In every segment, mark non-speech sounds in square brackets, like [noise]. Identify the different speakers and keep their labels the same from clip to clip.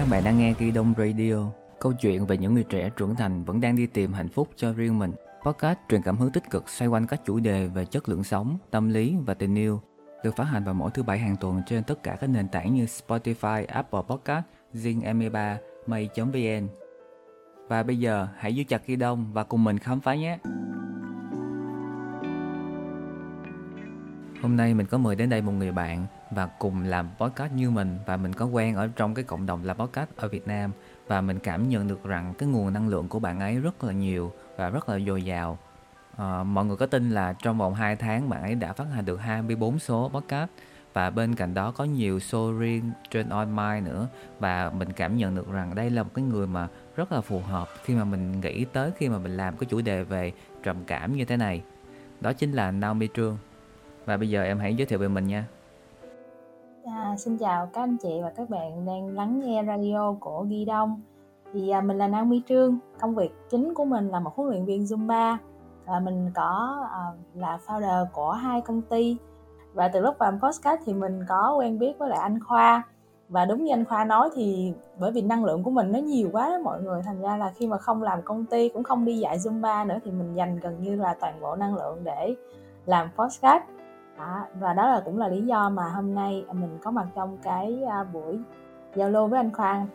Speaker 1: Các bạn đang nghe Ghi Đông Radio, câu chuyện về những người trẻ trưởng thành vẫn đang đi tìm hạnh phúc cho riêng mình. Podcast truyền cảm hứng tích cực xoay quanh các chủ đề về chất lượng sống, tâm lý và tình yêu. Được phát hành vào mỗi thứ bảy hàng tuần trên tất cả các nền tảng như Spotify, Apple Podcast, Zing M3, May.vn. Và bây giờ hãy giữ chặt Ghi Đông và cùng mình khám phá nhé! Hôm nay mình có mời đến đây một người bạn và cùng làm podcast như mình và mình có quen ở trong cái cộng đồng làm podcast ở Việt Nam và mình cảm nhận được rằng cái nguồn năng lượng của bạn ấy rất là nhiều và rất là dồi dào. À, mọi người có tin là trong vòng 2 tháng bạn ấy đã phát hành được 24 số podcast và bên cạnh đó có nhiều show riêng trên online nữa và mình cảm nhận được rằng đây là một cái người mà rất là phù hợp khi mà mình nghĩ tới khi mà mình làm cái chủ đề về trầm cảm như thế này. Đó chính là Naomi Trương. Và bây giờ em hãy giới thiệu về mình nha.
Speaker 2: À, xin chào các anh chị và các bạn đang lắng nghe radio của Ghi Đông. Thì à, mình là Naomi Trương, công việc chính của mình là một huấn luyện viên Zumba. Và mình có à, là founder của hai công ty. Và từ lúc làm podcast thì mình có quen biết với lại anh Khoa. Và đúng như anh Khoa nói thì bởi vì năng lượng của mình nó nhiều quá đó mọi người Thành ra là khi mà không làm công ty cũng không đi dạy Zumba nữa thì mình dành gần như là toàn bộ năng lượng để làm podcast đó, và đó là cũng là lý do mà hôm nay mình có mặt trong cái à, buổi giao lưu với anh Khoan.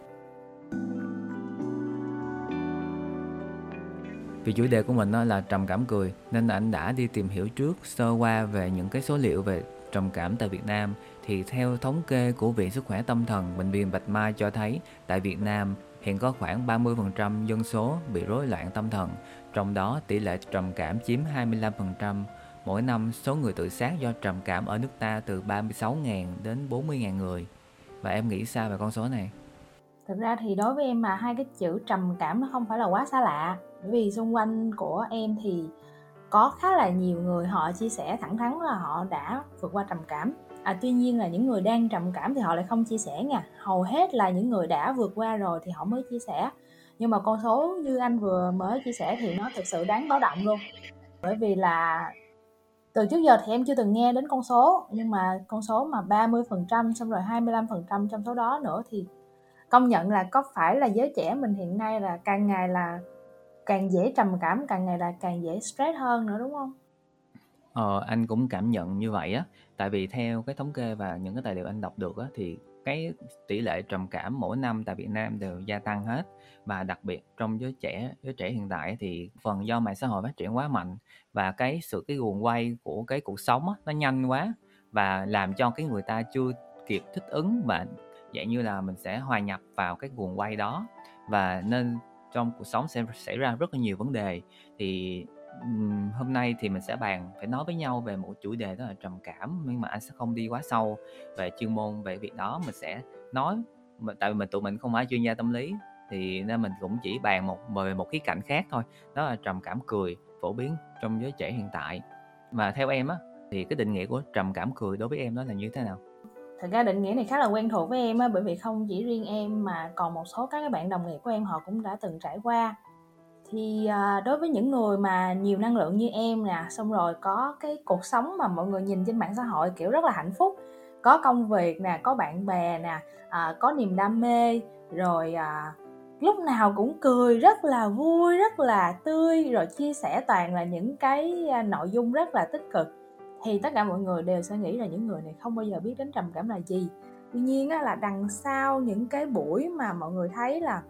Speaker 1: Vì chủ đề của mình đó là trầm cảm cười nên anh đã đi tìm hiểu trước sơ qua về những cái số liệu về trầm cảm tại Việt Nam. Thì theo thống kê của Viện Sức khỏe Tâm thần Bệnh viện Bạch Mai cho thấy tại Việt Nam hiện có khoảng 30% dân số bị rối loạn tâm thần, trong đó tỷ lệ trầm cảm chiếm 25%, Mỗi năm, số người tự sát do trầm cảm ở nước ta từ 36.000 đến 40.000 người. Và em nghĩ sao về con số này?
Speaker 2: Thực ra thì đối với em mà hai cái chữ trầm cảm nó không phải là quá xa lạ. Bởi vì xung quanh của em thì có khá là nhiều người họ chia sẻ thẳng thắn là họ đã vượt qua trầm cảm. À, tuy nhiên là những người đang trầm cảm thì họ lại không chia sẻ nha. Hầu hết là những người đã vượt qua rồi thì họ mới chia sẻ. Nhưng mà con số như anh vừa mới chia sẻ thì nó thực sự đáng báo động luôn. Bởi vì là từ trước giờ thì em chưa từng nghe đến con số nhưng mà con số mà 30% xong rồi 25% trong số đó nữa thì công nhận là có phải là giới trẻ mình hiện nay là càng ngày là càng dễ trầm cảm càng ngày là càng dễ stress hơn nữa đúng không?
Speaker 1: Ờ, anh cũng cảm nhận như vậy á tại vì theo cái thống kê và những cái tài liệu anh đọc được á thì cái tỷ lệ trầm cảm mỗi năm tại Việt Nam đều gia tăng hết. Và đặc biệt trong giới trẻ giới trẻ hiện tại thì phần do mạng xã hội phát triển quá mạnh và cái sự cái guồng quay của cái cuộc sống á, nó nhanh quá và làm cho cái người ta chưa kịp thích ứng và dạng như là mình sẽ hòa nhập vào cái guồng quay đó. Và nên trong cuộc sống sẽ xảy ra rất là nhiều vấn đề. Thì hôm nay thì mình sẽ bàn, phải nói với nhau về một chủ đề đó là trầm cảm, nhưng mà anh sẽ không đi quá sâu về chuyên môn, về việc đó. Mình sẽ nói tại vì mình, tụi mình không phải chuyên gia tâm lý, thì nên mình cũng chỉ bàn một về một khía cạnh khác thôi. Đó là trầm cảm cười, phổ biến trong giới trẻ hiện tại. Và theo em á, thì cái định nghĩa của trầm cảm cười đối với em đó là như thế nào?
Speaker 2: Thật ra định nghĩa này khá là quen thuộc với em á, bởi vì không chỉ riêng em mà còn một số các bạn đồng nghiệp của em họ cũng đã từng trải qua thì à, đối với những người mà nhiều năng lượng như em nè xong rồi có cái cuộc sống mà mọi người nhìn trên mạng xã hội kiểu rất là hạnh phúc có công việc nè có bạn bè nè à, có niềm đam mê rồi à, lúc nào cũng cười rất là vui rất là tươi rồi chia sẻ toàn là những cái à, nội dung rất là tích cực. Thì tất cả mọi người đều sẽ nghĩ là những người này không bao giờ biết đến trầm cảm là gì. Tuy nhiên á, là đằng sau những cái buổi mà mọi người thấy là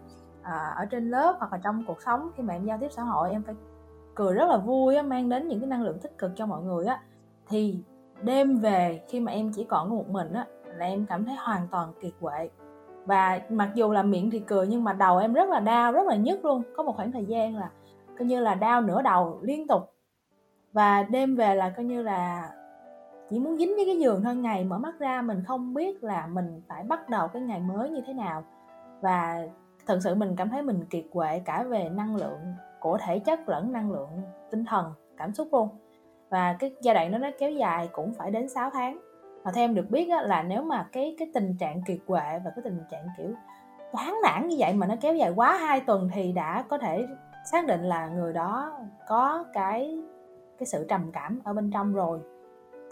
Speaker 2: à, ở trên lớp hoặc là trong cuộc sống khi mà em giao tiếp xã hội em phải cười rất là vui á, mang đến những cái năng lượng tích cực cho mọi người á. Thì đêm về khi mà em chỉ còn có một mình á là em cảm thấy hoàn toàn kiệt quệ. Và mặc dù là miệng thì cười nhưng mà đầu em rất là đau rất là nhức luôn. Có một khoảng thời gian là coi như là đau nửa đầu liên tục. Và đêm về là coi như là chỉ muốn dính với cái giường thôi ngày mở mắt ra mình không biết là mình phải bắt đầu cái ngày mới như thế nào. Và thật sự mình cảm thấy mình kiệt quệ cả về năng lượng của thể chất lẫn năng lượng tinh thần cảm xúc luôn. Và cái giai đoạn đó nó kéo dài cũng phải đến 6 tháng. Và theo em được biết á, là nếu mà cái cái tình trạng kiệt quệ và cái tình trạng kiểu chán nản như vậy mà nó kéo dài quá hai tuần thì đã có thể xác định là người đó có cái cái sự trầm cảm ở bên trong rồi.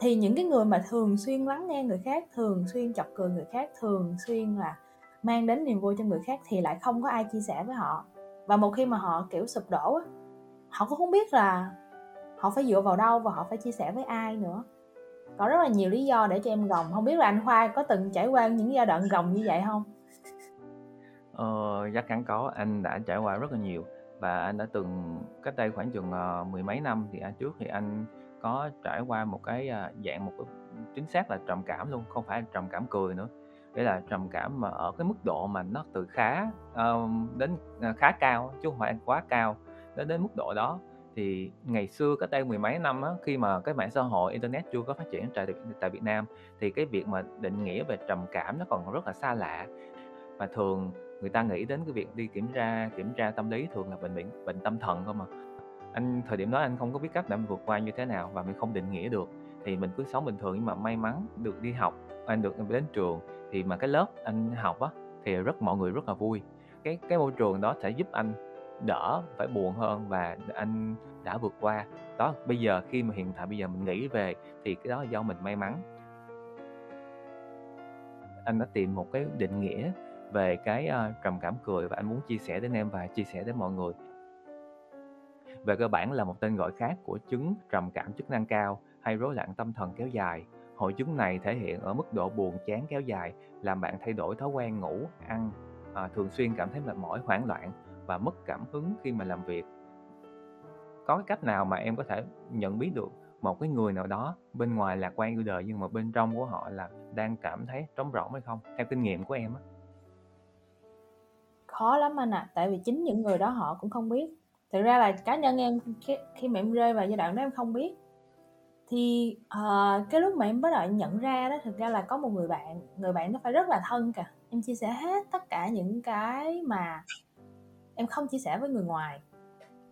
Speaker 2: Thì những cái người mà thường xuyên lắng nghe người khác thường xuyên chọc cười người khác thường xuyên là mang đến niềm vui cho người khác thì lại không có ai chia sẻ với họ. Và một khi mà họ kiểu sụp đổ á họ cũng không biết là họ phải dựa vào đâu và họ phải chia sẻ với ai nữa. Có rất là nhiều lý do để cho em gồng. Không biết là anh khoa có từng trải qua những giai đoạn gồng như vậy không?
Speaker 1: Ờ, chắc chắn có. Anh đã trải qua rất là nhiều. Và anh đã từng cách đây khoảng chừng uh, mười mấy năm thì anh trước thì anh có trải qua một cái uh, dạng một cái chính xác là trầm cảm luôn. Không phải trầm cảm cười nữa nghĩa là trầm cảm mà ở cái mức độ mà nó từ khá um, đến ờ, khá cao chứ không phải quá cao đến đến mức độ đó. Thì ngày xưa cách đây mười mấy năm á, khi mà cái mạng xã hội internet chưa có phát triển tại tại Việt Nam thì cái việc mà định nghĩa về trầm cảm nó còn rất là xa lạ. Và thường người ta nghĩ đến cái việc đi kiểm tra kiểm tra tâm lý thường là bệnh bệnh bệnh tâm thần không mà anh thời điểm đó anh không có biết cách để mình vượt qua như thế nào và mình không định nghĩa được thì mình cứ sống bình thường nhưng mà may mắn được đi học anh được đến trường thì mà cái lớp anh học á thì rất mọi người rất là vui. Cái cái môi trường đó sẽ giúp anh đỡ phải buồn hơn và anh đã vượt qua. Đó bây giờ khi mà hiện tại bây giờ mình nghĩ về thì cái đó là do mình may mắn. Anh đã tìm một cái định nghĩa về cái uh, trầm cảm cười và anh muốn chia sẻ đến em và chia sẻ đến mọi người. Về cơ bản là một tên gọi khác của chứng trầm cảm chức năng cao hay rối loạn tâm thần kéo dài hội chứng này thể hiện ở mức độ buồn chán kéo dài làm bạn thay đổi thói quen ngủ ăn à, thường xuyên cảm thấy mệt mỏi hoảng loạn và mất cảm hứng khi mà làm việc. Có cái cách nào mà em có thể nhận biết được một cái người nào đó bên ngoài lạc quan yêu đời nhưng mà bên trong của họ là đang cảm thấy trống rỗng hay không? Theo kinh nghiệm của em á.
Speaker 2: Khó lắm anh ạ à, tại vì chính những người đó họ cũng không biết. Thực ra là cá nhân em khi, khi mà em rơi vào giai đoạn đó em không biết thì uh, cái lúc mà em bắt đầu nhận ra đó thực ra là có một người bạn người bạn nó phải rất là thân cả em chia sẻ hết tất cả những cái mà em không chia sẻ với người ngoài.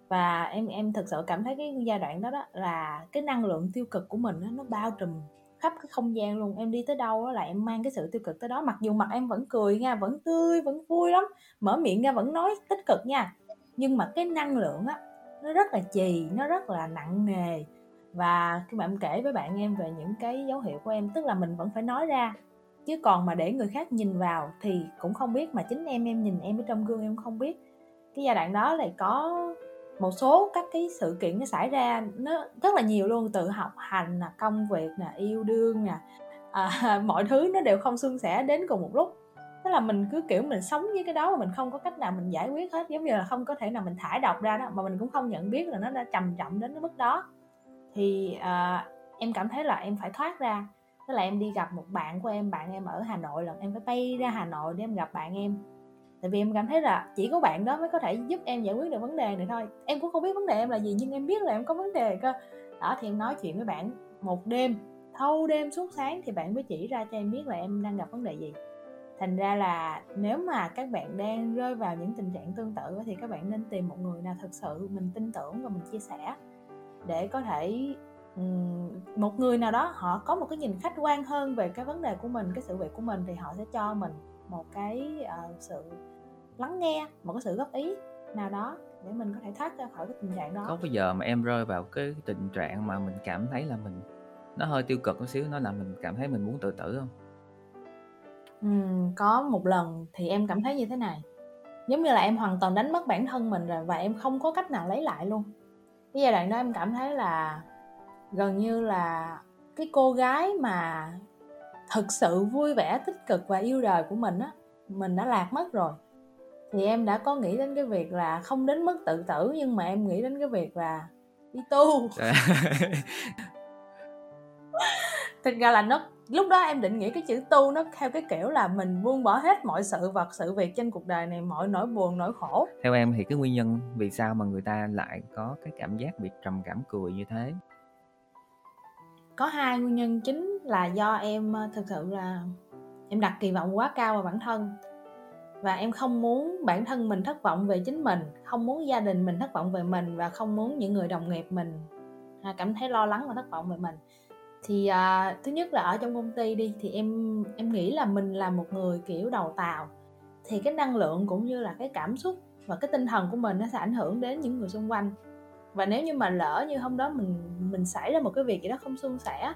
Speaker 2: Và em em thực sự cảm thấy cái giai đoạn đó đó là cái năng lượng tiêu cực của mình đó, nó bao trùm khắp cái không gian luôn. Em đi tới đâu đó là em mang cái sự tiêu cực tới đó. Mặc dù mặt em vẫn cười nha vẫn tươi vẫn vui lắm mở miệng ra vẫn nói tích cực nha. Nhưng mà cái năng lượng á nó rất là trì nó rất là nặng nề và khi mà em kể với bạn em về những cái dấu hiệu của em tức là mình vẫn phải nói ra. Chứ còn mà để người khác nhìn vào thì cũng không biết mà chính em em nhìn em ở trong gương em không biết. Cái giai đoạn đó lại có một số các cái sự kiện nó xảy ra nó rất là nhiều luôn tự học hành là công việc nè yêu đương nè. À, [laughs] mọi thứ nó đều không suôn sẻ đến cùng một lúc. Tức là mình cứ kiểu mình sống với cái đó mà mình không có cách nào mình giải quyết hết giống như là không có thể nào mình thải độc ra đó mà mình cũng không nhận biết là nó đã trầm trọng đến cái mức đó thì à, em cảm thấy là em phải thoát ra. Tức là em đi gặp một bạn của em bạn em ở hà nội là em phải bay ra hà nội để em gặp bạn em. Tại vì em cảm thấy là chỉ có bạn đó mới có thể giúp em giải quyết được vấn đề này thôi. Em cũng không biết vấn đề em là gì nhưng em biết là em có vấn đề cơ. Đó thì em nói chuyện với bạn một đêm. Thâu đêm suốt sáng thì bạn mới chỉ ra cho em biết là em đang gặp vấn đề gì. Thành ra là nếu mà các bạn đang rơi vào những tình trạng tương tự thì các bạn nên tìm một người nào thực sự mình tin tưởng và mình chia sẻ để có thể một người nào đó họ có một cái nhìn khách quan hơn về cái vấn đề của mình cái sự việc của mình thì họ sẽ cho mình một cái uh, sự lắng nghe một cái sự góp ý nào đó để mình có thể thoát ra khỏi cái tình trạng đó.
Speaker 1: Có bao giờ mà em rơi vào cái tình trạng mà mình cảm thấy là mình nó hơi tiêu cực một xíu nó làm mình cảm thấy mình muốn tự tử không?
Speaker 2: Ừ, có một lần thì em cảm thấy như thế này. Giống như là em hoàn toàn đánh mất bản thân mình rồi và em không có cách nào lấy lại luôn cái giai đoạn đó em cảm thấy là gần như là cái cô gái mà thực sự vui vẻ tích cực và yêu đời của mình á mình đã lạc mất rồi. Thì em đã có nghĩ đến cái việc là không đến mức tự tử nhưng mà em nghĩ đến cái việc là đi tu. [laughs] Thực ra là nó lúc đó em định nghĩa cái chữ tu nó theo cái kiểu là mình buông bỏ hết mọi sự vật sự việc trên cuộc đời này mọi nỗi buồn nỗi khổ.
Speaker 1: Theo em thì cái nguyên nhân vì sao mà người ta lại có cái cảm giác bị trầm cảm cười như thế?
Speaker 2: Có hai nguyên nhân chính là do em ờ, thực sự là em đặt kỳ vọng quá cao vào bản thân. Và em không muốn bản thân mình thất vọng về chính mình không muốn gia đình mình thất vọng về mình và không muốn những người đồng nghiệp mình cảm thấy lo lắng và thất vọng về mình thì à, thứ nhất là ở trong công ty đi thì em em nghĩ là mình là một người kiểu đầu tàu thì cái năng lượng cũng như là cái cảm xúc và cái tinh thần của mình nó sẽ ảnh hưởng đến những người xung quanh. Và nếu như mà lỡ như hôm đó mình mình xảy ra một cái việc gì đó không suôn sẻ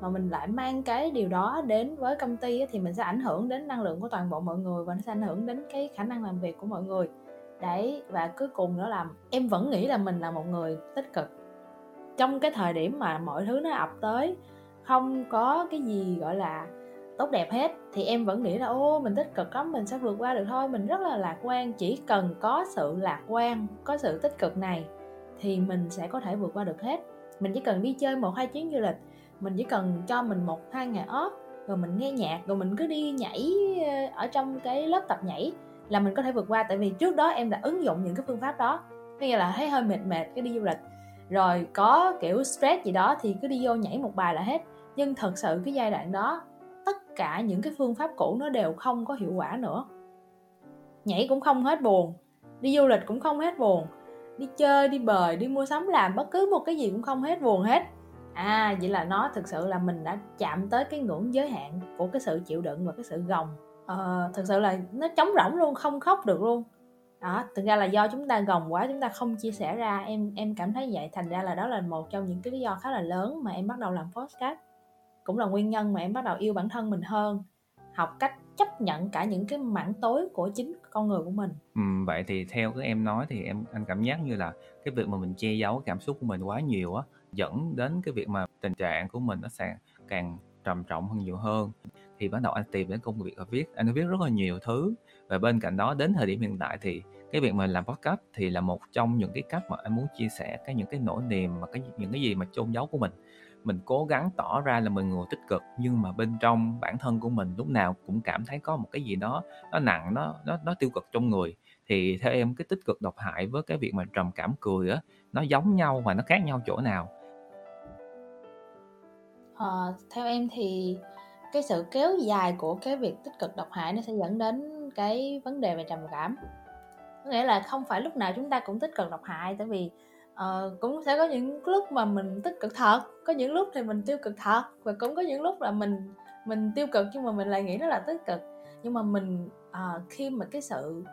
Speaker 2: mà mình lại mang cái điều đó đến với công ty thì mình sẽ ảnh hưởng đến năng lượng của toàn bộ mọi người và nó sẽ ảnh hưởng đến cái khả năng làm việc của mọi người. Đấy và cuối cùng nữa là em vẫn nghĩ là mình là một người tích cực trong cái thời điểm mà mọi thứ nó ập tới, không có cái gì, gọi là, tốt đẹp hết, thì em vẫn nghĩ là, ô, mình tích cực lắm, mình sẽ vượt qua được thôi. Mình rất là lạc quan, chỉ cần có sự lạc quan, có sự tích cực này, thì mình sẽ có thể vượt qua được hết. Mình chỉ cần đi chơi một, hai chuyến du lịch, mình chỉ cần cho mình một, hai ngày off, rồi mình nghe nhạc, rồi mình cứ đi nhảy ờ, ở trong cái lớp tập nhảy là mình có thể vượt qua. Tại vì trước đó em đã ứng dụng những cái phương pháp đó bây giờ là thấy hơi mệt mệt, cái đi du lịch rồi có kiểu stress gì đó thì cứ đi vô nhảy một bài là hết. Nhưng thật sự cái giai đoạn đó tất cả những cái phương pháp cũ nó đều không có hiệu quả nữa. Nhảy cũng không hết buồn đi du lịch cũng không hết buồn đi chơi đi bời đi mua sắm làm bất cứ một cái gì cũng không hết buồn hết. À vậy là nó thực sự là mình đã chạm tới cái ngưỡng giới hạn của cái sự chịu đựng và cái sự gồng. Ờ, thực sự là nó trống rỗng luôn không khóc được luôn đó thực ra là do chúng ta gồng quá chúng ta không chia sẻ ra. Em em cảm thấy vậy. Thành ra là đó là một trong những cái lý do khá là lớn mà em bắt đầu làm podcast. Cũng là nguyên nhân mà em bắt đầu yêu bản thân mình hơn. Học cách chấp nhận cả những cái mảng tối của chính con người của mình.
Speaker 1: Ừ, vậy thì theo cái em nói thì em anh cảm giác như là cái việc mà mình che giấu cảm xúc của mình quá nhiều á dẫn đến cái việc mà tình trạng của mình nó sẽ càng trầm trọng hơn nhiều hơn. Thì bắt đầu anh tìm đến công việc và viết. Anh viết rất là nhiều thứ. Và bên cạnh đó đến thời điểm hiện tại thì cái việc mà làm podcast thì là một trong những cái cách mà anh muốn chia sẻ cái những cái nỗi niềm mà cái những cái gì mà chôn giấu của mình. Mình cố gắng tỏ ra là mình người tích cực nhưng mà bên trong bản thân của mình lúc nào cũng cảm thấy có một cái gì đó nó nặng nó nó nó tiêu cực trong người. Thì theo em cái tích cực độc hại với cái việc mà trầm cảm cười á nó giống nhau và nó khác nhau chỗ nào?
Speaker 2: À, theo em thì cái sự kéo dài của cái việc tích cực độc hại nó sẽ dẫn đến cái vấn đề về trầm cảm có nghĩa là không phải lúc nào chúng ta cũng tích cực độc hại tại vì uh, cũng sẽ có những lúc mà mình tích cực thật có những lúc thì mình tiêu cực thật và cũng có những lúc là mình mình tiêu cực nhưng mà mình lại nghĩ nó là tích cực. Nhưng mà mình uh, khi mà cái sự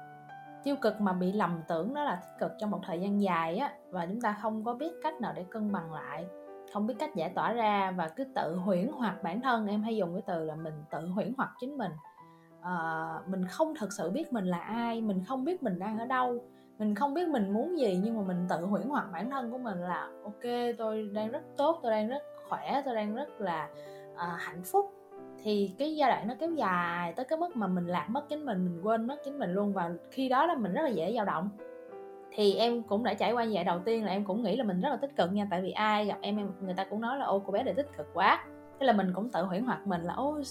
Speaker 2: tiêu cực mà bị lầm tưởng nó là tích cực trong một thời gian dài á và chúng ta không có biết cách nào để cân bằng lại không biết cách giải tỏa ra và cứ tự huyễn hoặc bản thân em hay dùng cái từ là mình tự huyễn hoặc chính mình uh, mình không thực sự biết mình là ai mình không biết mình đang ở đâu mình không biết mình muốn gì nhưng mà mình tự huyễn hoặc bản thân của mình là ok tôi đang rất tốt tôi đang rất khỏe tôi đang rất là uh, hạnh phúc. Thì cái giai đoạn nó kéo dài tới cái mức mà mình lạc mất chính mình mình quên mất chính mình luôn và khi đó là mình rất là dễ dao động. Thì em cũng đã trải qua như vậy đầu tiên là em cũng nghĩ là mình rất là tích cực nha tại vì ai gặp em, em người ta cũng nói là ô cô bé này tích cực quá. Thế là mình cũng tự huyễn hoặc mình là ô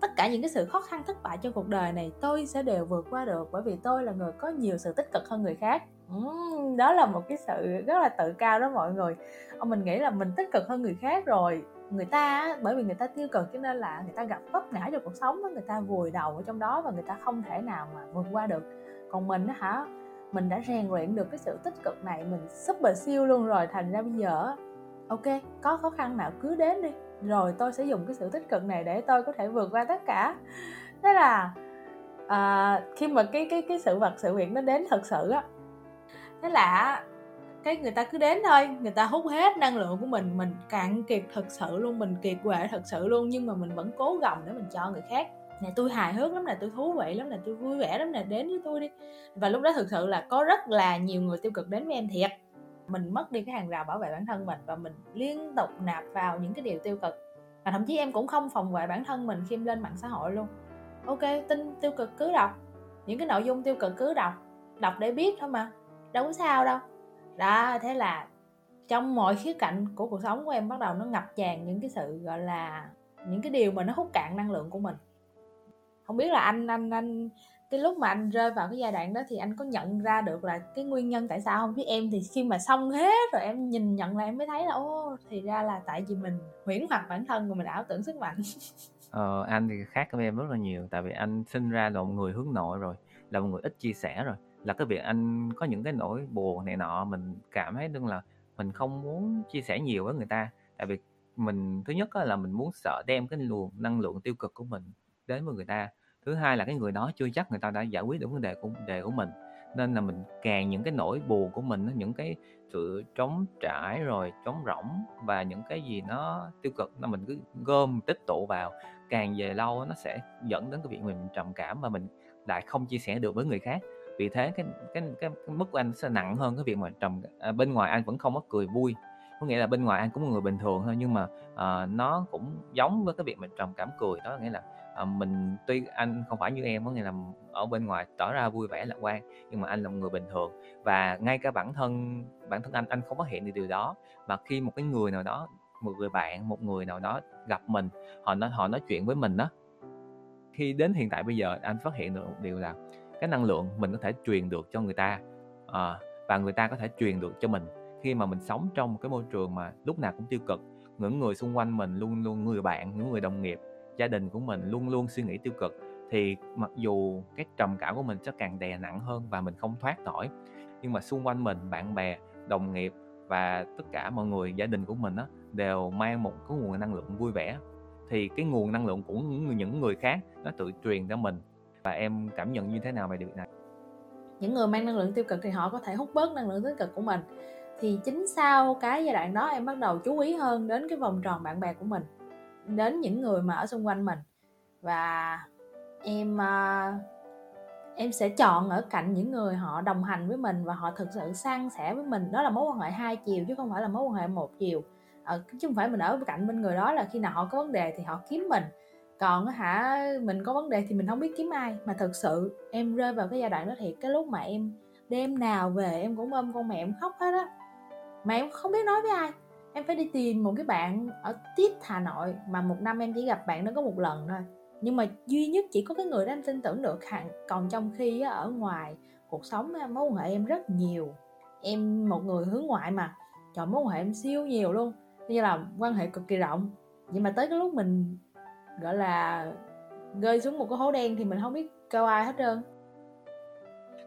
Speaker 2: tất cả những cái sự khó khăn thất bại trong cuộc đời này tôi sẽ đều vượt qua được bởi vì tôi là người có nhiều sự tích cực hơn người khác. Uhm, đó là một cái sự rất là tự cao đó mọi người. Ông mình nghĩ là mình tích cực hơn người khác rồi. Người ta bởi vì người ta tiêu cực cho nên là người ta gặp vấp ngã trong cuộc sống người ta vùi đầu ở trong đó và người ta không thể nào mà vượt qua được. Còn mình á hả mình đã rèn luyện được cái sự tích cực này mình super siêu luôn rồi thành ra bây giờ ok có khó khăn nào cứ đến đi rồi tôi sẽ dùng cái sự tích cực này để tôi có thể vượt qua tất cả. Thế là à, khi mà cái cái cái sự vật sự việc nó đến thật sự á thế là cái người ta cứ đến thôi. Người ta hút hết năng lượng của mình mình cạn kiệt thật sự luôn mình kiệt quệ thật sự luôn nhưng mà mình vẫn cố gồng để mình cho người khác. Này tôi hài hước lắm nè tôi thú vị lắm nè tôi vui vẻ lắm nè đến với tôi đi. Và lúc đó thực sự là có rất là nhiều người tiêu cực đến với em thiệt mình mất đi cái hàng rào bảo vệ bản thân mình và mình liên tục nạp vào những cái điều tiêu cực. Và thậm chí em cũng không phòng vệ bản thân mình khi em lên mạng xã hội luôn. Ok, tin tiêu cực cứ đọc. Những cái nội dung tiêu cực cứ đọc. Đọc để biết thôi mà. Đâu có sao đâu. Đó, thế là trong mọi khía cạnh của cuộc sống của em bắt đầu nó ngập tràn những cái sự, gọi là, những cái điều mà nó hút cạn năng lượng của mình. Không biết là anh anh anh cái lúc mà anh rơi vào cái giai đoạn đó thì anh có nhận ra được là cái nguyên nhân tại sao không? Biết em thì khi mà xong hết rồi em nhìn nhận là em mới thấy là ô thì ra là tại vì mình huyễn hoặc bản thân của mình ảo tưởng sức mạnh. [laughs]
Speaker 1: Ờ, anh thì khác với em rất là nhiều tại vì anh sinh ra là một người hướng nội rồi là một người ít chia sẻ rồi. Là cái việc anh có những cái nỗi buồn này nọ mình cảm thấy đương là mình không muốn chia sẻ nhiều với người ta. Tại vì mình thứ nhất là mình muốn sợ đem cái luồng năng lượng tiêu cực của mình đến với người ta thứ hai là cái người đó chưa chắc người ta đã giải quyết được vấn đề của vấn đề của mình. Nên là mình càng những cái nỗi buồn của mình những cái sự trống trải rồi trống rỗng và những cái gì nó tiêu cực nó mình cứ gom tích tụ vào càng về lâu nó sẽ dẫn đến cái việc mình trầm cảm và mình lại không chia sẻ được với người khác. Vì thế cái cái cái, cái mức của anh sẽ nặng hơn cái việc mà trầm à, bên ngoài anh vẫn không có cười vui. Có nghĩa là bên ngoài anh cũng là người bình thường thôi nhưng mà à, nó cũng giống với cái việc mình trầm cảm cười đó nghĩa là Ờ, mình tuy anh không phải như em có nghĩa là ở bên ngoài tỏ ra vui vẻ lạc quan nhưng mà anh là một người bình thường. Và ngay cả bản thân bản thân anh anh không phát hiện được điều đó. Mà khi một cái người nào đó một người bạn một người nào đó gặp mình họ nói họ nói chuyện với mình đó khi đến hiện tại bây giờ anh phát hiện được một điều là cái năng lượng mình có thể truyền được cho người ta à, và người ta có thể truyền được cho mình. Khi mà mình sống trong một cái môi trường mà lúc nào cũng tiêu cực những người xung quanh mình luôn luôn người bạn những người đồng nghiệp gia đình của mình luôn luôn suy nghĩ tiêu cực, thì mặc dù cái trầm cảm của mình sẽ càng đè nặng hơn và mình không thoát nổi, nhưng mà xung quanh mình, bạn bè, đồng nghiệp và tất cả mọi người, gia đình của mình á, đều mang một cái nguồn năng lượng vui vẻ. Thì cái nguồn năng lượng của những người khác nó tự truyền cho mình. Và em cảm nhận như thế nào về điều này?
Speaker 2: Những người mang năng lượng tiêu cực thì họ có thể hút bớt năng lượng tích cực của mình. Thì chính sau cái giai đoạn đó, em bắt đầu chú ý hơn đến cái vòng tròn bạn bè của mình đến những người mà ở xung quanh mình. Và em uh, em sẽ chọn ở cạnh những người họ đồng hành với mình và họ thực sự san sẻ với mình. Đó là mối quan hệ hai chiều chứ không phải là mối quan hệ một chiều. Ở, chứ không phải mình ở cạnh bên người đó là khi nào họ có vấn đề thì họ kiếm mình. Còn hả mình có vấn đề thì mình không biết kiếm ai. Mà thực sự em rơi vào cái giai đoạn đó thiệt cái lúc mà em đêm nào về em cũng ôm con mẹ em khóc hết á. Mà em không biết nói với ai em phải đi tìm một cái bạn ở tiếp Hà Nội mà một năm em chỉ gặp bạn đó có một lần thôi. Nhưng mà duy nhất chỉ có cái người đó em tin tưởng được hẳn. Còn trong khi ở ngoài cuộc sống mối quan hệ em rất nhiều. Em một người hướng ngoại mà. Chọn mối quan hệ em siêu nhiều luôn. Như là quan hệ cực kỳ rộng. Nhưng mà tới cái lúc mình, gọi là, rơi xuống một cái hố đen thì mình không biết câu ai hết trơn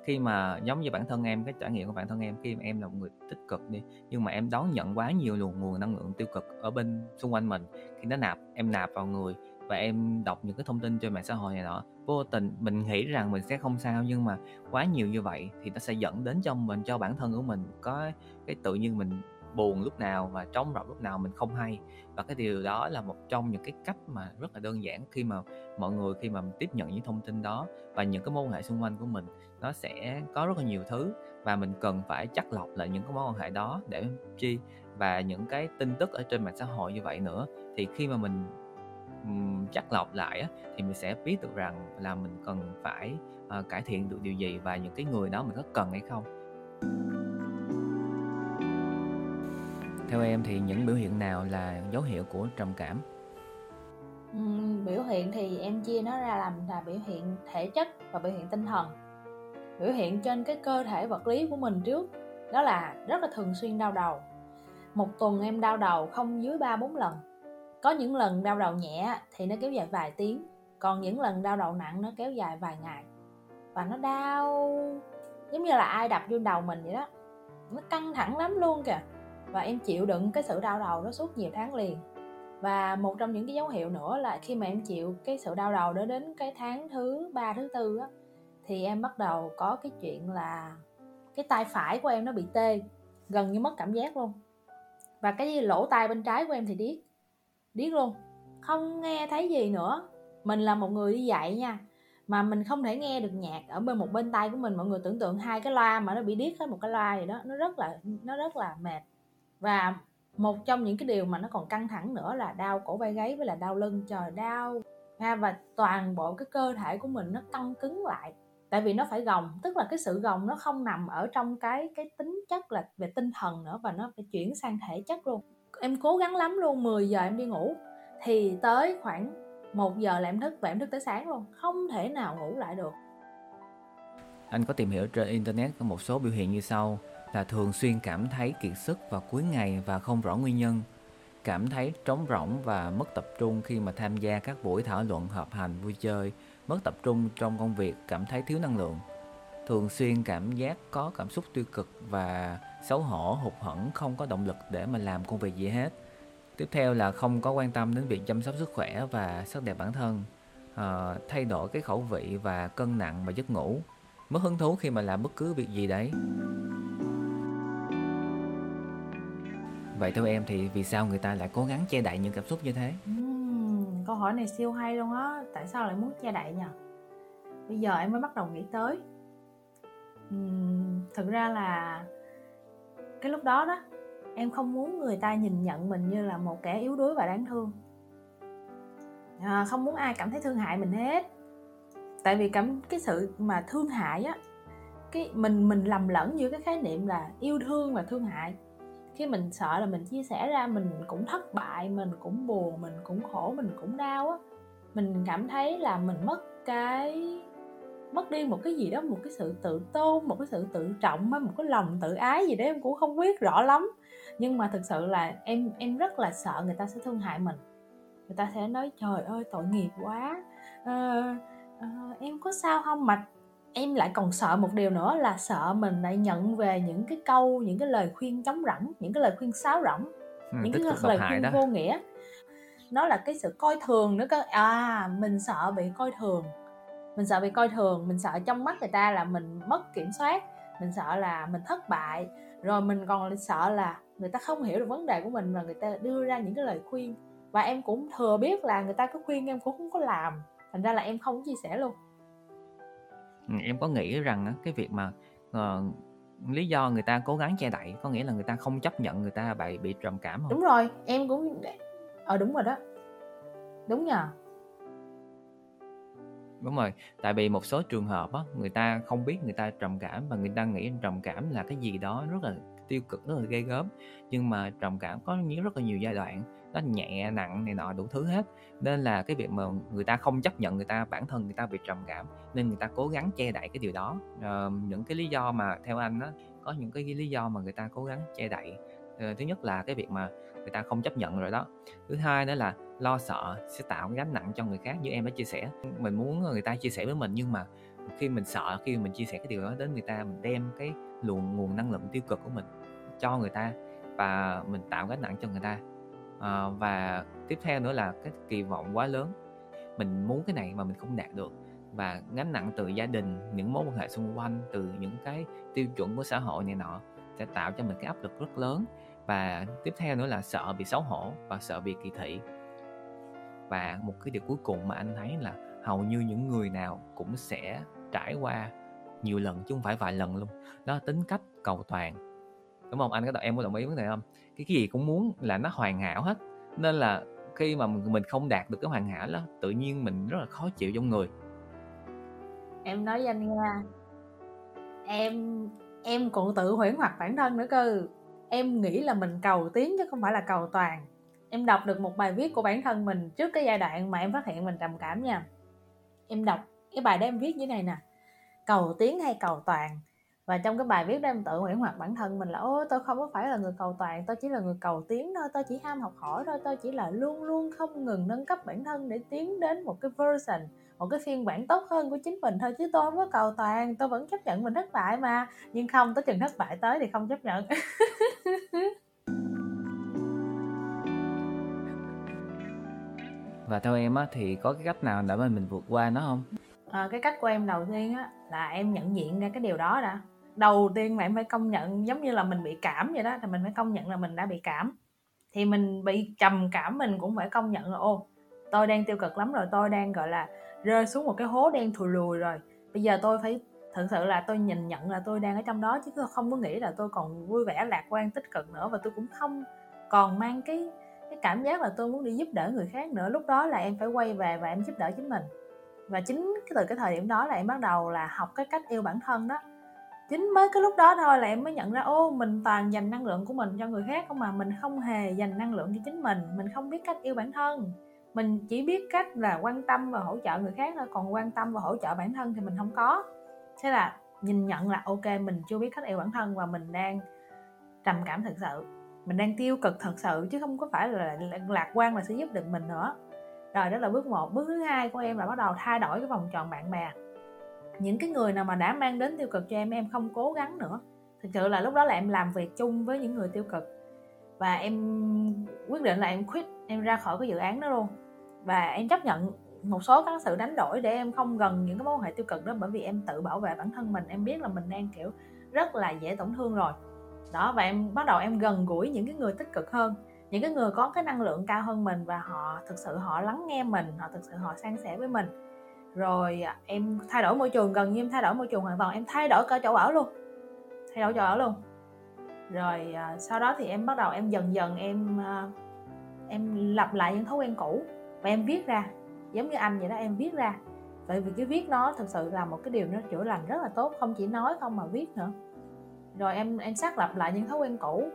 Speaker 1: khi mà giống như bản thân em, cái trải nghiệm của bản thân em, khi mà em là một người tích cực đi, nhưng mà em đón nhận quá nhiều luồng, nguồn năng lượng tiêu cực ở bên xung quanh mình khi nó nạp, em nạp vào người và em đọc những cái thông tin trên mạng xã hội này nọ. Vô tình mình nghĩ rằng mình sẽ không sao, nhưng mà quá nhiều như vậy thì nó sẽ dẫn đến cho mình, cho bản thân của mình có cái tự nhiên mình buồn lúc nào và trống rỗng lúc nào mình không hay. Và cái điều đó là một trong những cái cách mà rất là đơn giản khi mà mọi người khi mà tiếp nhận những thông tin đó và những cái mối quan hệ xung quanh của mình, nó sẽ có rất là nhiều thứ. Và mình cần phải chắc lọc lại những cái mối quan hệ đó để chi và những cái tin tức ở trên mạng xã hội như vậy nữa. Thì khi mà mình chắc lọc lại thì mình sẽ biết được rằng là mình cần phải ờ, cải thiện được điều gì và những cái người đó mình có cần hay không theo em thì những biểu hiện nào là dấu hiệu của trầm cảm?
Speaker 2: Ừ, biểu hiện thì em chia nó ra làm là biểu hiện thể chất và biểu hiện tinh thần. Biểu hiện trên cái cơ thể vật lý của mình trước đó là rất là thường xuyên đau đầu. Một tuần em đau đầu không dưới ba bốn lần. Có những lần đau đầu nhẹ thì nó kéo dài vài tiếng còn những lần đau đầu nặng nó kéo dài vài ngày. Và nó đau giống như là ai đập vô đầu mình vậy đó. Nó căng thẳng lắm luôn kìa và em chịu đựng cái sự đau đầu đó suốt nhiều tháng liền. Và một trong những cái dấu hiệu nữa là khi mà em chịu cái sự đau đầu đó đến cái tháng thứ ba, thứ tư á, thì em bắt đầu có cái chuyện là cái tay phải của em nó bị tê, gần như mất cảm giác luôn. Và cái lỗ tai bên trái của em thì điếc điếc luôn. Không nghe thấy gì nữa. Mình là một người đi dạy nha, mà mình không thể nghe được nhạc ở bên một bên tay của mình. Mọi người tưởng tượng hai cái loa mà nó bị điếc hết một cái loa gì đó, nó rất là, nó rất là mệt và một trong những cái điều mà nó còn căng thẳng nữa là đau cổ vai gáy với là đau lưng. Trời, đau ha và toàn bộ cái cơ thể của mình nó căng cứng lại. Tại vì nó phải gồng, tức là cái sự gồng nó không nằm ở trong cái cái tính chất là về tinh thần nữa và nó phải chuyển sang thể chất luôn. Em cố gắng lắm luôn 10 giờ em đi ngủ, thì tới khoảng 1 giờ là em thức và em thức tới sáng luôn. Không thể nào ngủ lại được.
Speaker 1: Anh có tìm hiểu trên internet có một số biểu hiện như sau là thường xuyên cảm thấy kiệt sức vào cuối ngày và không rõ nguyên nhân. Cảm thấy trống rỗng và mất tập trung khi mà tham gia các buổi thảo luận họp hành vui chơi mất tập trung trong công việc cảm thấy thiếu năng lượng. Thường xuyên cảm giác có cảm xúc tiêu cực và xấu hổ hụt hẫng không có động lực để mà làm công việc gì hết. Tiếp theo là không có quan tâm đến việc chăm sóc sức khỏe và sắc đẹp bản thân à, thay đổi cái khẩu vị và cân nặng và giấc ngủ. Mất hứng thú khi mà làm bất cứ việc gì đấy. Vậy theo em thì vì sao người ta lại cố gắng che đậy những cảm xúc như thế?
Speaker 2: Uhm, câu hỏi này siêu hay luôn á. Tại sao lại muốn che đậy nhỉ bây giờ em mới bắt đầu nghĩ tới. Uhm, thực ra là cái lúc đó đó em không muốn người ta nhìn nhận mình như là một kẻ yếu đuối và đáng thương. À, không muốn ai cảm thấy thương hại mình hết. Tại vì cảm cái sự mà thương hại á cái mình mình lầm lẫn giữa cái khái niệm là yêu thương và thương hại cái mình sợ là mình chia sẻ ra mình cũng thất bại mình cũng buồn mình cũng khổ mình cũng đau á. Mình cảm thấy là mình mất cái mất đi một cái gì đó một cái sự tự tôn một cái sự tự trọng một cái lòng tự ái gì đấy em cũng không biết rõ lắm. Nhưng mà thực sự là em em rất là sợ người ta sẽ thương hại mình. Người ta sẽ nói trời ơi tội nghiệp quá. À, à, em có sao không? Mà em lại còn sợ một điều nữa là sợ mình lại nhận về những cái câu những cái lời khuyên chống rỗng những cái lời khuyên sáo rỗng ừ, những cái lời khuyên đó. vô nghĩa. Nó là cái sự coi thường nữa cơ. À mình sợ bị coi thường. Mình sợ bị coi thường mình sợ trong mắt người ta là mình mất kiểm soát mình sợ là mình thất bại. Rồi mình còn sợ là người ta không hiểu được vấn đề của mình và người ta đưa ra những cái lời khuyên. Và em cũng thừa biết là người ta có khuyên em cũng không có làm. Thành ra là em không chia sẻ luôn
Speaker 1: em có nghĩ rằng cái việc mà uh, lý do người ta cố gắng che đậy có nghĩa là người ta không chấp nhận người ta bị bị trầm cảm không?
Speaker 2: Đúng rồi em cũng ờ đúng rồi đó. Đúng nhờ.
Speaker 1: Đúng rồi tại vì một số trường hợp á người ta không biết người ta trầm cảm và người ta nghĩ trầm cảm là cái gì đó rất là tiêu cực rất là ghê gớm. Nhưng mà trầm cảm có rất là nhiều giai đoạn nó nhẹ nặng này nọ đủ thứ hết. Nên là cái việc mà người ta không chấp nhận người ta bản thân người ta bị trầm cảm nên người ta cố gắng che đậy cái điều đó. À, những cái lý do mà theo anh đó có những cái lý do mà người ta cố gắng che đậy. À, thứ nhất là cái việc mà người ta không chấp nhận rồi đó. Thứ hai đó là lo sợ sẽ tạo cái gánh nặng cho người khác như em đã chia sẻ. Mình muốn người ta chia sẻ với mình nhưng mà khi mình sợ khi mình chia sẻ cái điều đó đến người ta mình đem cái luồng nguồn năng lượng tiêu cực của mình cho người ta và mình tạo gánh nặng cho người ta à, và tiếp theo nữa là cái kỳ vọng quá lớn. Mình muốn cái này mà mình không đạt được. Và gánh nặng từ gia đình những mối quan hệ xung quanh từ những cái tiêu chuẩn của xã hội này nọ sẽ tạo cho mình cái áp lực rất lớn. Và tiếp theo nữa là sợ bị xấu hổ và sợ bị kỳ thị. Và một cái điều cuối cùng mà anh thấy là hầu như những người nào cũng sẽ trải qua nhiều lần chứ không phải vài lần luôn. Đó là tính cách cầu toàn đúng không? Anh có em có đồng ý vấn đề không? Cái cái gì cũng muốn là nó hoàn hảo hết. Nên là khi mà mình không đạt được cái hoàn hảo đó, tự nhiên mình rất là khó chịu trong người.
Speaker 2: Em nói với anh nha em em còn tự huyễn hoặc bản thân nữa cơ. Em nghĩ là mình cầu tiến chứ không phải là cầu toàn. Em đọc được một bài viết của bản thân mình trước cái giai đoạn mà em phát hiện mình trầm cảm nha. Em đọc cái bài đó em viết như này nè. Cầu tiến hay cầu toàn? Và trong cái bài viết đó em tự nguyện hoặc bản thân mình là ôi tôi không có phải là người cầu toàn tôi chỉ là người cầu tiến thôi tôi chỉ ham học hỏi thôi tôi chỉ là luôn luôn không ngừng nâng cấp bản thân để tiến đến một cái version một cái phiên bản tốt hơn của chính mình thôi chứ tôi không có cầu toàn tôi vẫn chấp nhận mình thất bại mà. Nhưng không tới chừng thất bại tới thì không chấp nhận.
Speaker 1: Và theo em á thì có cái cách nào để mà mình vượt qua nó không?
Speaker 2: À, cái cách của em đầu tiên á là em nhận diện ra cái điều đó đã đầu tiên mà em phải công nhận giống như là mình bị cảm vậy đó, thì mình phải công nhận là mình đã bị cảm. Thì mình bị trầm cảm mình cũng phải công nhận là, ô, tôi đang tiêu cực lắm rồi, tôi đang, gọi là, rơi xuống một cái hố đen thùi lùi rồi. Bây giờ tôi phải thực sự là tôi nhìn nhận là tôi đang ở trong đó, chứ không có nghĩ là tôi còn vui vẻ, lạc quan, tích cực nữa. Và tôi cũng không còn mang cái cái cảm giác là tôi muốn đi giúp đỡ người khác nữa. Lúc đó là em phải quay về và em giúp đỡ chính mình. Và chính từ cái thời điểm đó là em bắt đầu là học cái cách yêu bản thân đó chính mới cái lúc đó thôi là em mới nhận ra, ô, mình toàn dành năng lượng của mình cho người khác không mà mình không hề dành năng lượng cho chính mình mình không biết cách yêu bản thân. Mình chỉ biết cách là quan tâm và hỗ trợ người khác thôi, còn quan tâm và hỗ trợ bản thân thì mình không có. Thế là nhìn nhận là, ok, mình chưa biết cách yêu bản thân và mình đang trầm cảm thật sự, mình đang tiêu cực thật sự chứ không có phải là lạc quan là sẽ giúp được mình nữa. Rồi đó là bước một. Bước thứ hai của em là bắt đầu thay đổi cái vòng tròn bạn bè những cái người nào mà đã mang đến tiêu cực cho em em không cố gắng nữa. Thực sự là lúc đó là em làm việc chung với những người tiêu cực. Và em quyết định là em quit, em ra khỏi cái dự án đó luôn. Và em chấp nhận một số các sự đánh đổi để em không gần những cái mối quan hệ tiêu cực đó, bởi vì em tự bảo vệ bản thân mình, em biết là mình đang, kiểu, rất là dễ tổn thương rồi. Đó, và em bắt đầu em gần gũi những cái người tích cực hơn, những cái người có cái năng lượng cao hơn mình và họ thực sự họ lắng nghe mình, họ thực sự họ san sẻ với mình rồi à, em thay đổi môi trường gần như em thay đổi môi trường hoàn toàn. Em thay đổi cả chỗ ở luôn. Thay đổi chỗ ở luôn. Rồi à, sau đó thì em bắt đầu em dần dần em à, em lặp lại những thói quen cũ và em viết ra. Giống như anh vậy đó em viết ra. Tại vì cái viết nó thực sự là một cái điều nó chữa lành rất là tốt không chỉ nói không mà viết nữa. Rồi em em xác lập lại những thói quen cũ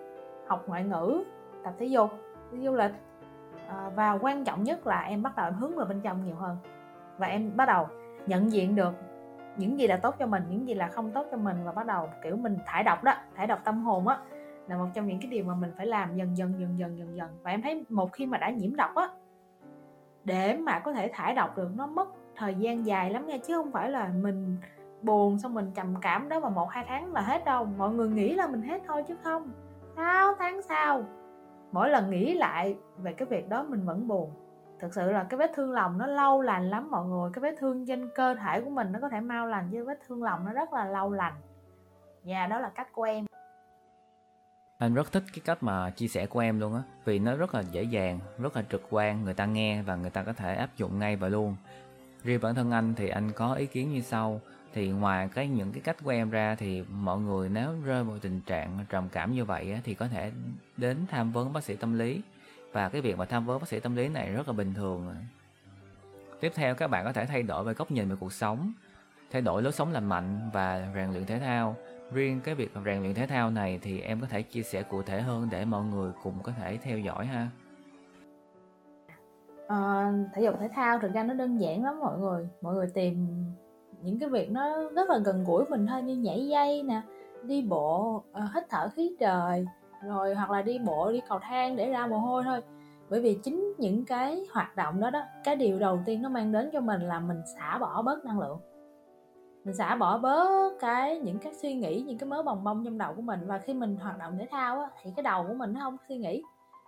Speaker 2: học ngoại ngữ tập thể dục đi du lịch. À, và quan trọng nhất là em bắt đầu em hướng vào bên trong nhiều hơn và em bắt đầu nhận diện được những gì là tốt cho mình, những gì là không tốt cho mình và bắt đầu, kiểu, mình thải độc đó, thải độc tâm hồn á, là một trong những cái điều mà mình phải làm dần dần dần dần dần dần. Và em thấy một khi mà đã nhiễm độc á, để mà có thể thải độc được, nó mất thời gian dài lắm nha, chứ không phải là mình buồn xong mình trầm cảm đó mà một, hai tháng là hết đâu. Mọi người nghĩ là mình hết thôi chứ không. Sáu tháng sau, mỗi lần nghĩ lại về cái việc đó mình vẫn buồn thực sự là cái vết thương lòng nó lâu lành lắm mọi người. Cái vết thương trên cơ thể của mình nó có thể mau lành chứ vết thương lòng nó rất là lâu lành. Và đó là cách của em.
Speaker 1: Anh rất thích cái cách mà chia sẻ của em luôn á vì nó rất là dễ dàng rất là trực quan người ta nghe và người ta có thể áp dụng ngay và luôn. Riêng bản thân anh thì anh có ý kiến như sau thì ngoài cái những cái cách của em ra thì mọi người nếu rơi vào tình trạng trầm cảm như vậy á, thì có thể đến tham vấn bác sĩ tâm lý và cái việc mà tham vấn bác sĩ tâm lý này rất là bình thường tiếp theo các bạn có thể thay đổi về góc nhìn về cuộc sống thay đổi lối sống lành mạnh và rèn luyện thể thao. Riêng cái việc rèn luyện thể thao này thì em có thể chia sẻ cụ thể hơn để mọi người cùng có thể theo dõi ha.
Speaker 2: À, thể dục thể thao thực ra nó đơn giản lắm mọi người. Mọi người tìm những cái việc nó rất là gần gũi mình thôi như nhảy dây nè đi bộ ờ, hít thở khí trời rồi hoặc là đi bộ đi cầu thang để ra mồ hôi thôi. Bởi vì chính những cái hoạt động đó đó cái điều đầu tiên nó mang đến cho mình là mình xả bỏ bớt năng lượng. Mình xả bỏ bớt cái những cái suy nghĩ những cái mớ bồng bông trong đầu của mình. Và khi mình hoạt động thể thao á, thì cái đầu của mình nó không suy nghĩ.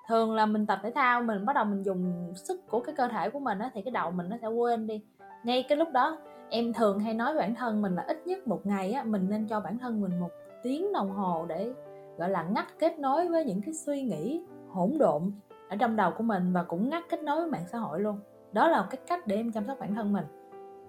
Speaker 2: Thường là mình tập thể thao mình bắt đầu mình dùng sức của cái cơ thể của mình á, thì cái đầu mình nó sẽ quên đi. Ngay cái lúc đó em thường hay nói với bản thân mình là ít nhất một ngày á, mình nên cho bản thân mình một tiếng đồng hồ để gọi là ngắt kết nối với những cái suy nghĩ hỗn độn ở trong đầu của mình và cũng ngắt kết nối với mạng xã hội luôn. Đó là cái cách để em chăm sóc bản thân mình.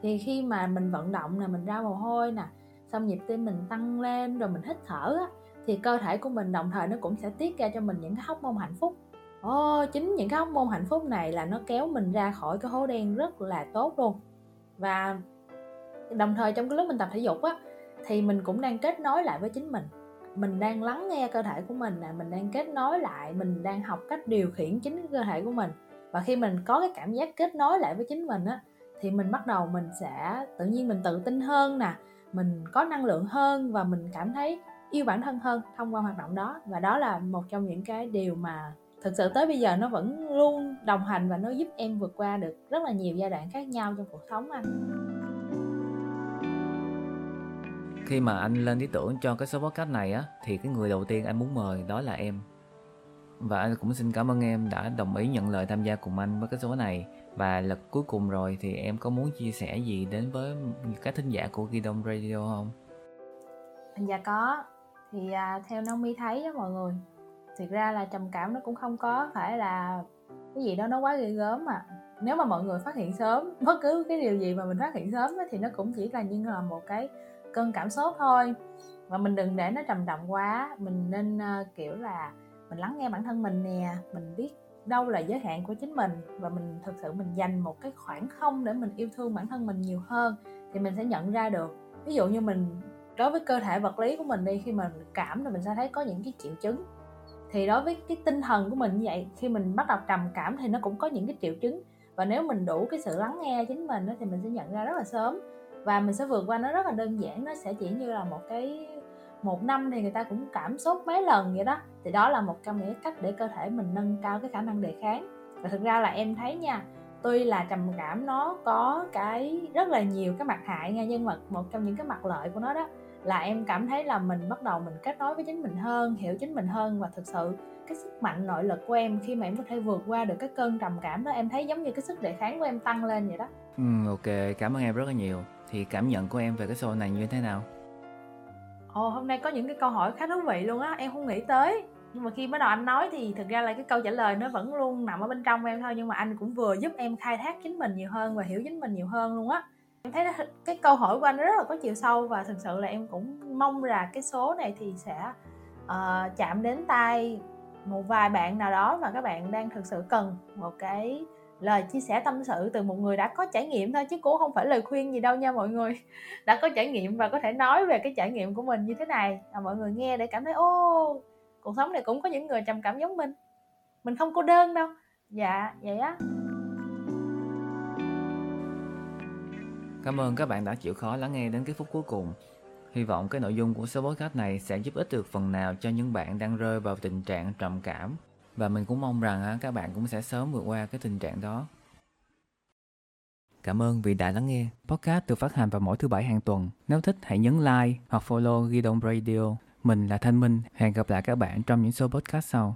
Speaker 2: Thì khi mà mình vận động nè mình ra mồ hôi nè xong nhịp tim mình tăng lên rồi mình hít thở á, thì cơ thể của mình đồng thời nó cũng sẽ tiết ra cho mình những cái hóc môn hạnh phúc. Ồ, oh, chính những cái hóc môn hạnh phúc này là nó kéo mình ra khỏi cái hố đen rất là tốt luôn. Và đồng thời trong cái lúc mình tập thể dục á thì mình cũng đang kết nối lại với chính mình mình đang lắng nghe cơ thể của mình nè, mình đang kết nối lại, mình đang học cách điều khiển chính cơ thể của mình. Và khi mình có cái cảm giác kết nối lại với chính mình á, thì mình bắt đầu mình sẽ tự nhiên mình tự tin hơn nè, mình có năng lượng hơn và mình cảm thấy yêu bản thân hơn thông qua hoạt động đó. Và đó là một trong những cái điều mà thực sự tới bây giờ nó vẫn luôn đồng hành và nó giúp em vượt qua được rất là nhiều giai đoạn khác nhau trong cuộc sống anh
Speaker 1: khi mà anh lên ý tưởng cho cái số podcast này á thì cái người đầu tiên anh muốn mời đó là em và anh cũng xin cảm ơn em đã đồng ý nhận lời tham gia cùng anh với cái số này và lần cuối cùng rồi thì em có muốn chia sẻ gì đến với các thính giả của Gidon Radio không?
Speaker 2: Dạ, dạ có. Thì à, theo Naomi thấy đó mọi người, thực ra là trầm cảm nó cũng không có phải là cái gì đó nó quá ghê gớm mà nếu mà mọi người phát hiện sớm bất cứ cái điều gì mà mình phát hiện sớm thì nó cũng chỉ là như là một cái cơn cảm sốt thôi. Và mình đừng để nó trầm trọng quá. Mình nên uh, kiểu là mình lắng nghe bản thân mình nè mình biết đâu là giới hạn của chính mình và mình thực sự mình dành một cái khoảng không để mình yêu thương bản thân mình nhiều hơn thì mình sẽ nhận ra được. Ví dụ như mình đối với cơ thể vật lý của mình đi khi mình cảm thì mình sẽ thấy có những cái triệu chứng thì đối với cái tinh thần của mình như vậy khi mình bắt đầu trầm cảm thì nó cũng có những cái triệu chứng. Và nếu mình đủ cái sự lắng nghe chính mình thì mình sẽ nhận ra rất là sớm và mình sẽ vượt qua nó rất là đơn giản nó sẽ chỉ như là một cái một năm thì người ta cũng cảm xúc mấy lần vậy đó. Thì đó là một trong những cách để cơ thể mình nâng cao cái khả năng đề kháng. Và thực ra là em thấy nha tuy là trầm cảm nó có cái rất là nhiều cái mặt hại nha nhưng mà một trong những cái mặt lợi của nó đó là em cảm thấy là mình bắt đầu mình kết nối với chính mình hơn hiểu chính mình hơn. Và thực sự cái sức mạnh nội lực của em khi mà em có thể vượt qua được cái cơn trầm cảm đó em thấy giống như cái sức đề kháng của em tăng lên vậy đó.
Speaker 1: Ừ, ok cảm ơn em rất là nhiều thì cảm nhận của em về cái show này như thế nào?
Speaker 2: Ồ hôm nay có những cái câu hỏi khá thú vị luôn á em không nghĩ tới. Nhưng mà khi bắt đầu anh nói thì thực ra là cái câu trả lời nó vẫn luôn nằm ở bên trong em thôi nhưng mà anh cũng vừa giúp em khai thác chính mình nhiều hơn và hiểu chính mình nhiều hơn luôn á. Em thấy cái câu hỏi của anh rất là có chiều sâu và thực sự là em cũng mong là cái số này thì sẽ uh, chạm đến tay một vài bạn nào đó mà các bạn đang thực sự cần một cái lời chia sẻ tâm sự từ một người đã có trải nghiệm thôi chứ cũng không phải lời khuyên gì đâu nha mọi người. [laughs] Đã có trải nghiệm và có thể nói về cái trải nghiệm của mình như thế này. À, mọi người nghe để cảm thấy ô cuộc sống này cũng có những người trầm cảm giống mình. Mình không cô đơn đâu. Dạ vậy á.
Speaker 1: Cảm ơn các bạn đã chịu khó lắng nghe đến cái phút cuối cùng. Hy vọng cái nội dung của số podcast này sẽ giúp ích được phần nào cho những bạn đang rơi vào tình trạng trầm cảm và mình cũng mong rằng các bạn cũng sẽ sớm vượt qua cái tình trạng đó. Cảm ơn vì đã lắng nghe. Podcast được phát hành vào mỗi thứ bảy hàng tuần. Nếu thích, hãy nhấn like hoặc follow ghi đông Radio. Mình là Thanh Minh. Hẹn gặp lại các bạn trong những số podcast sau.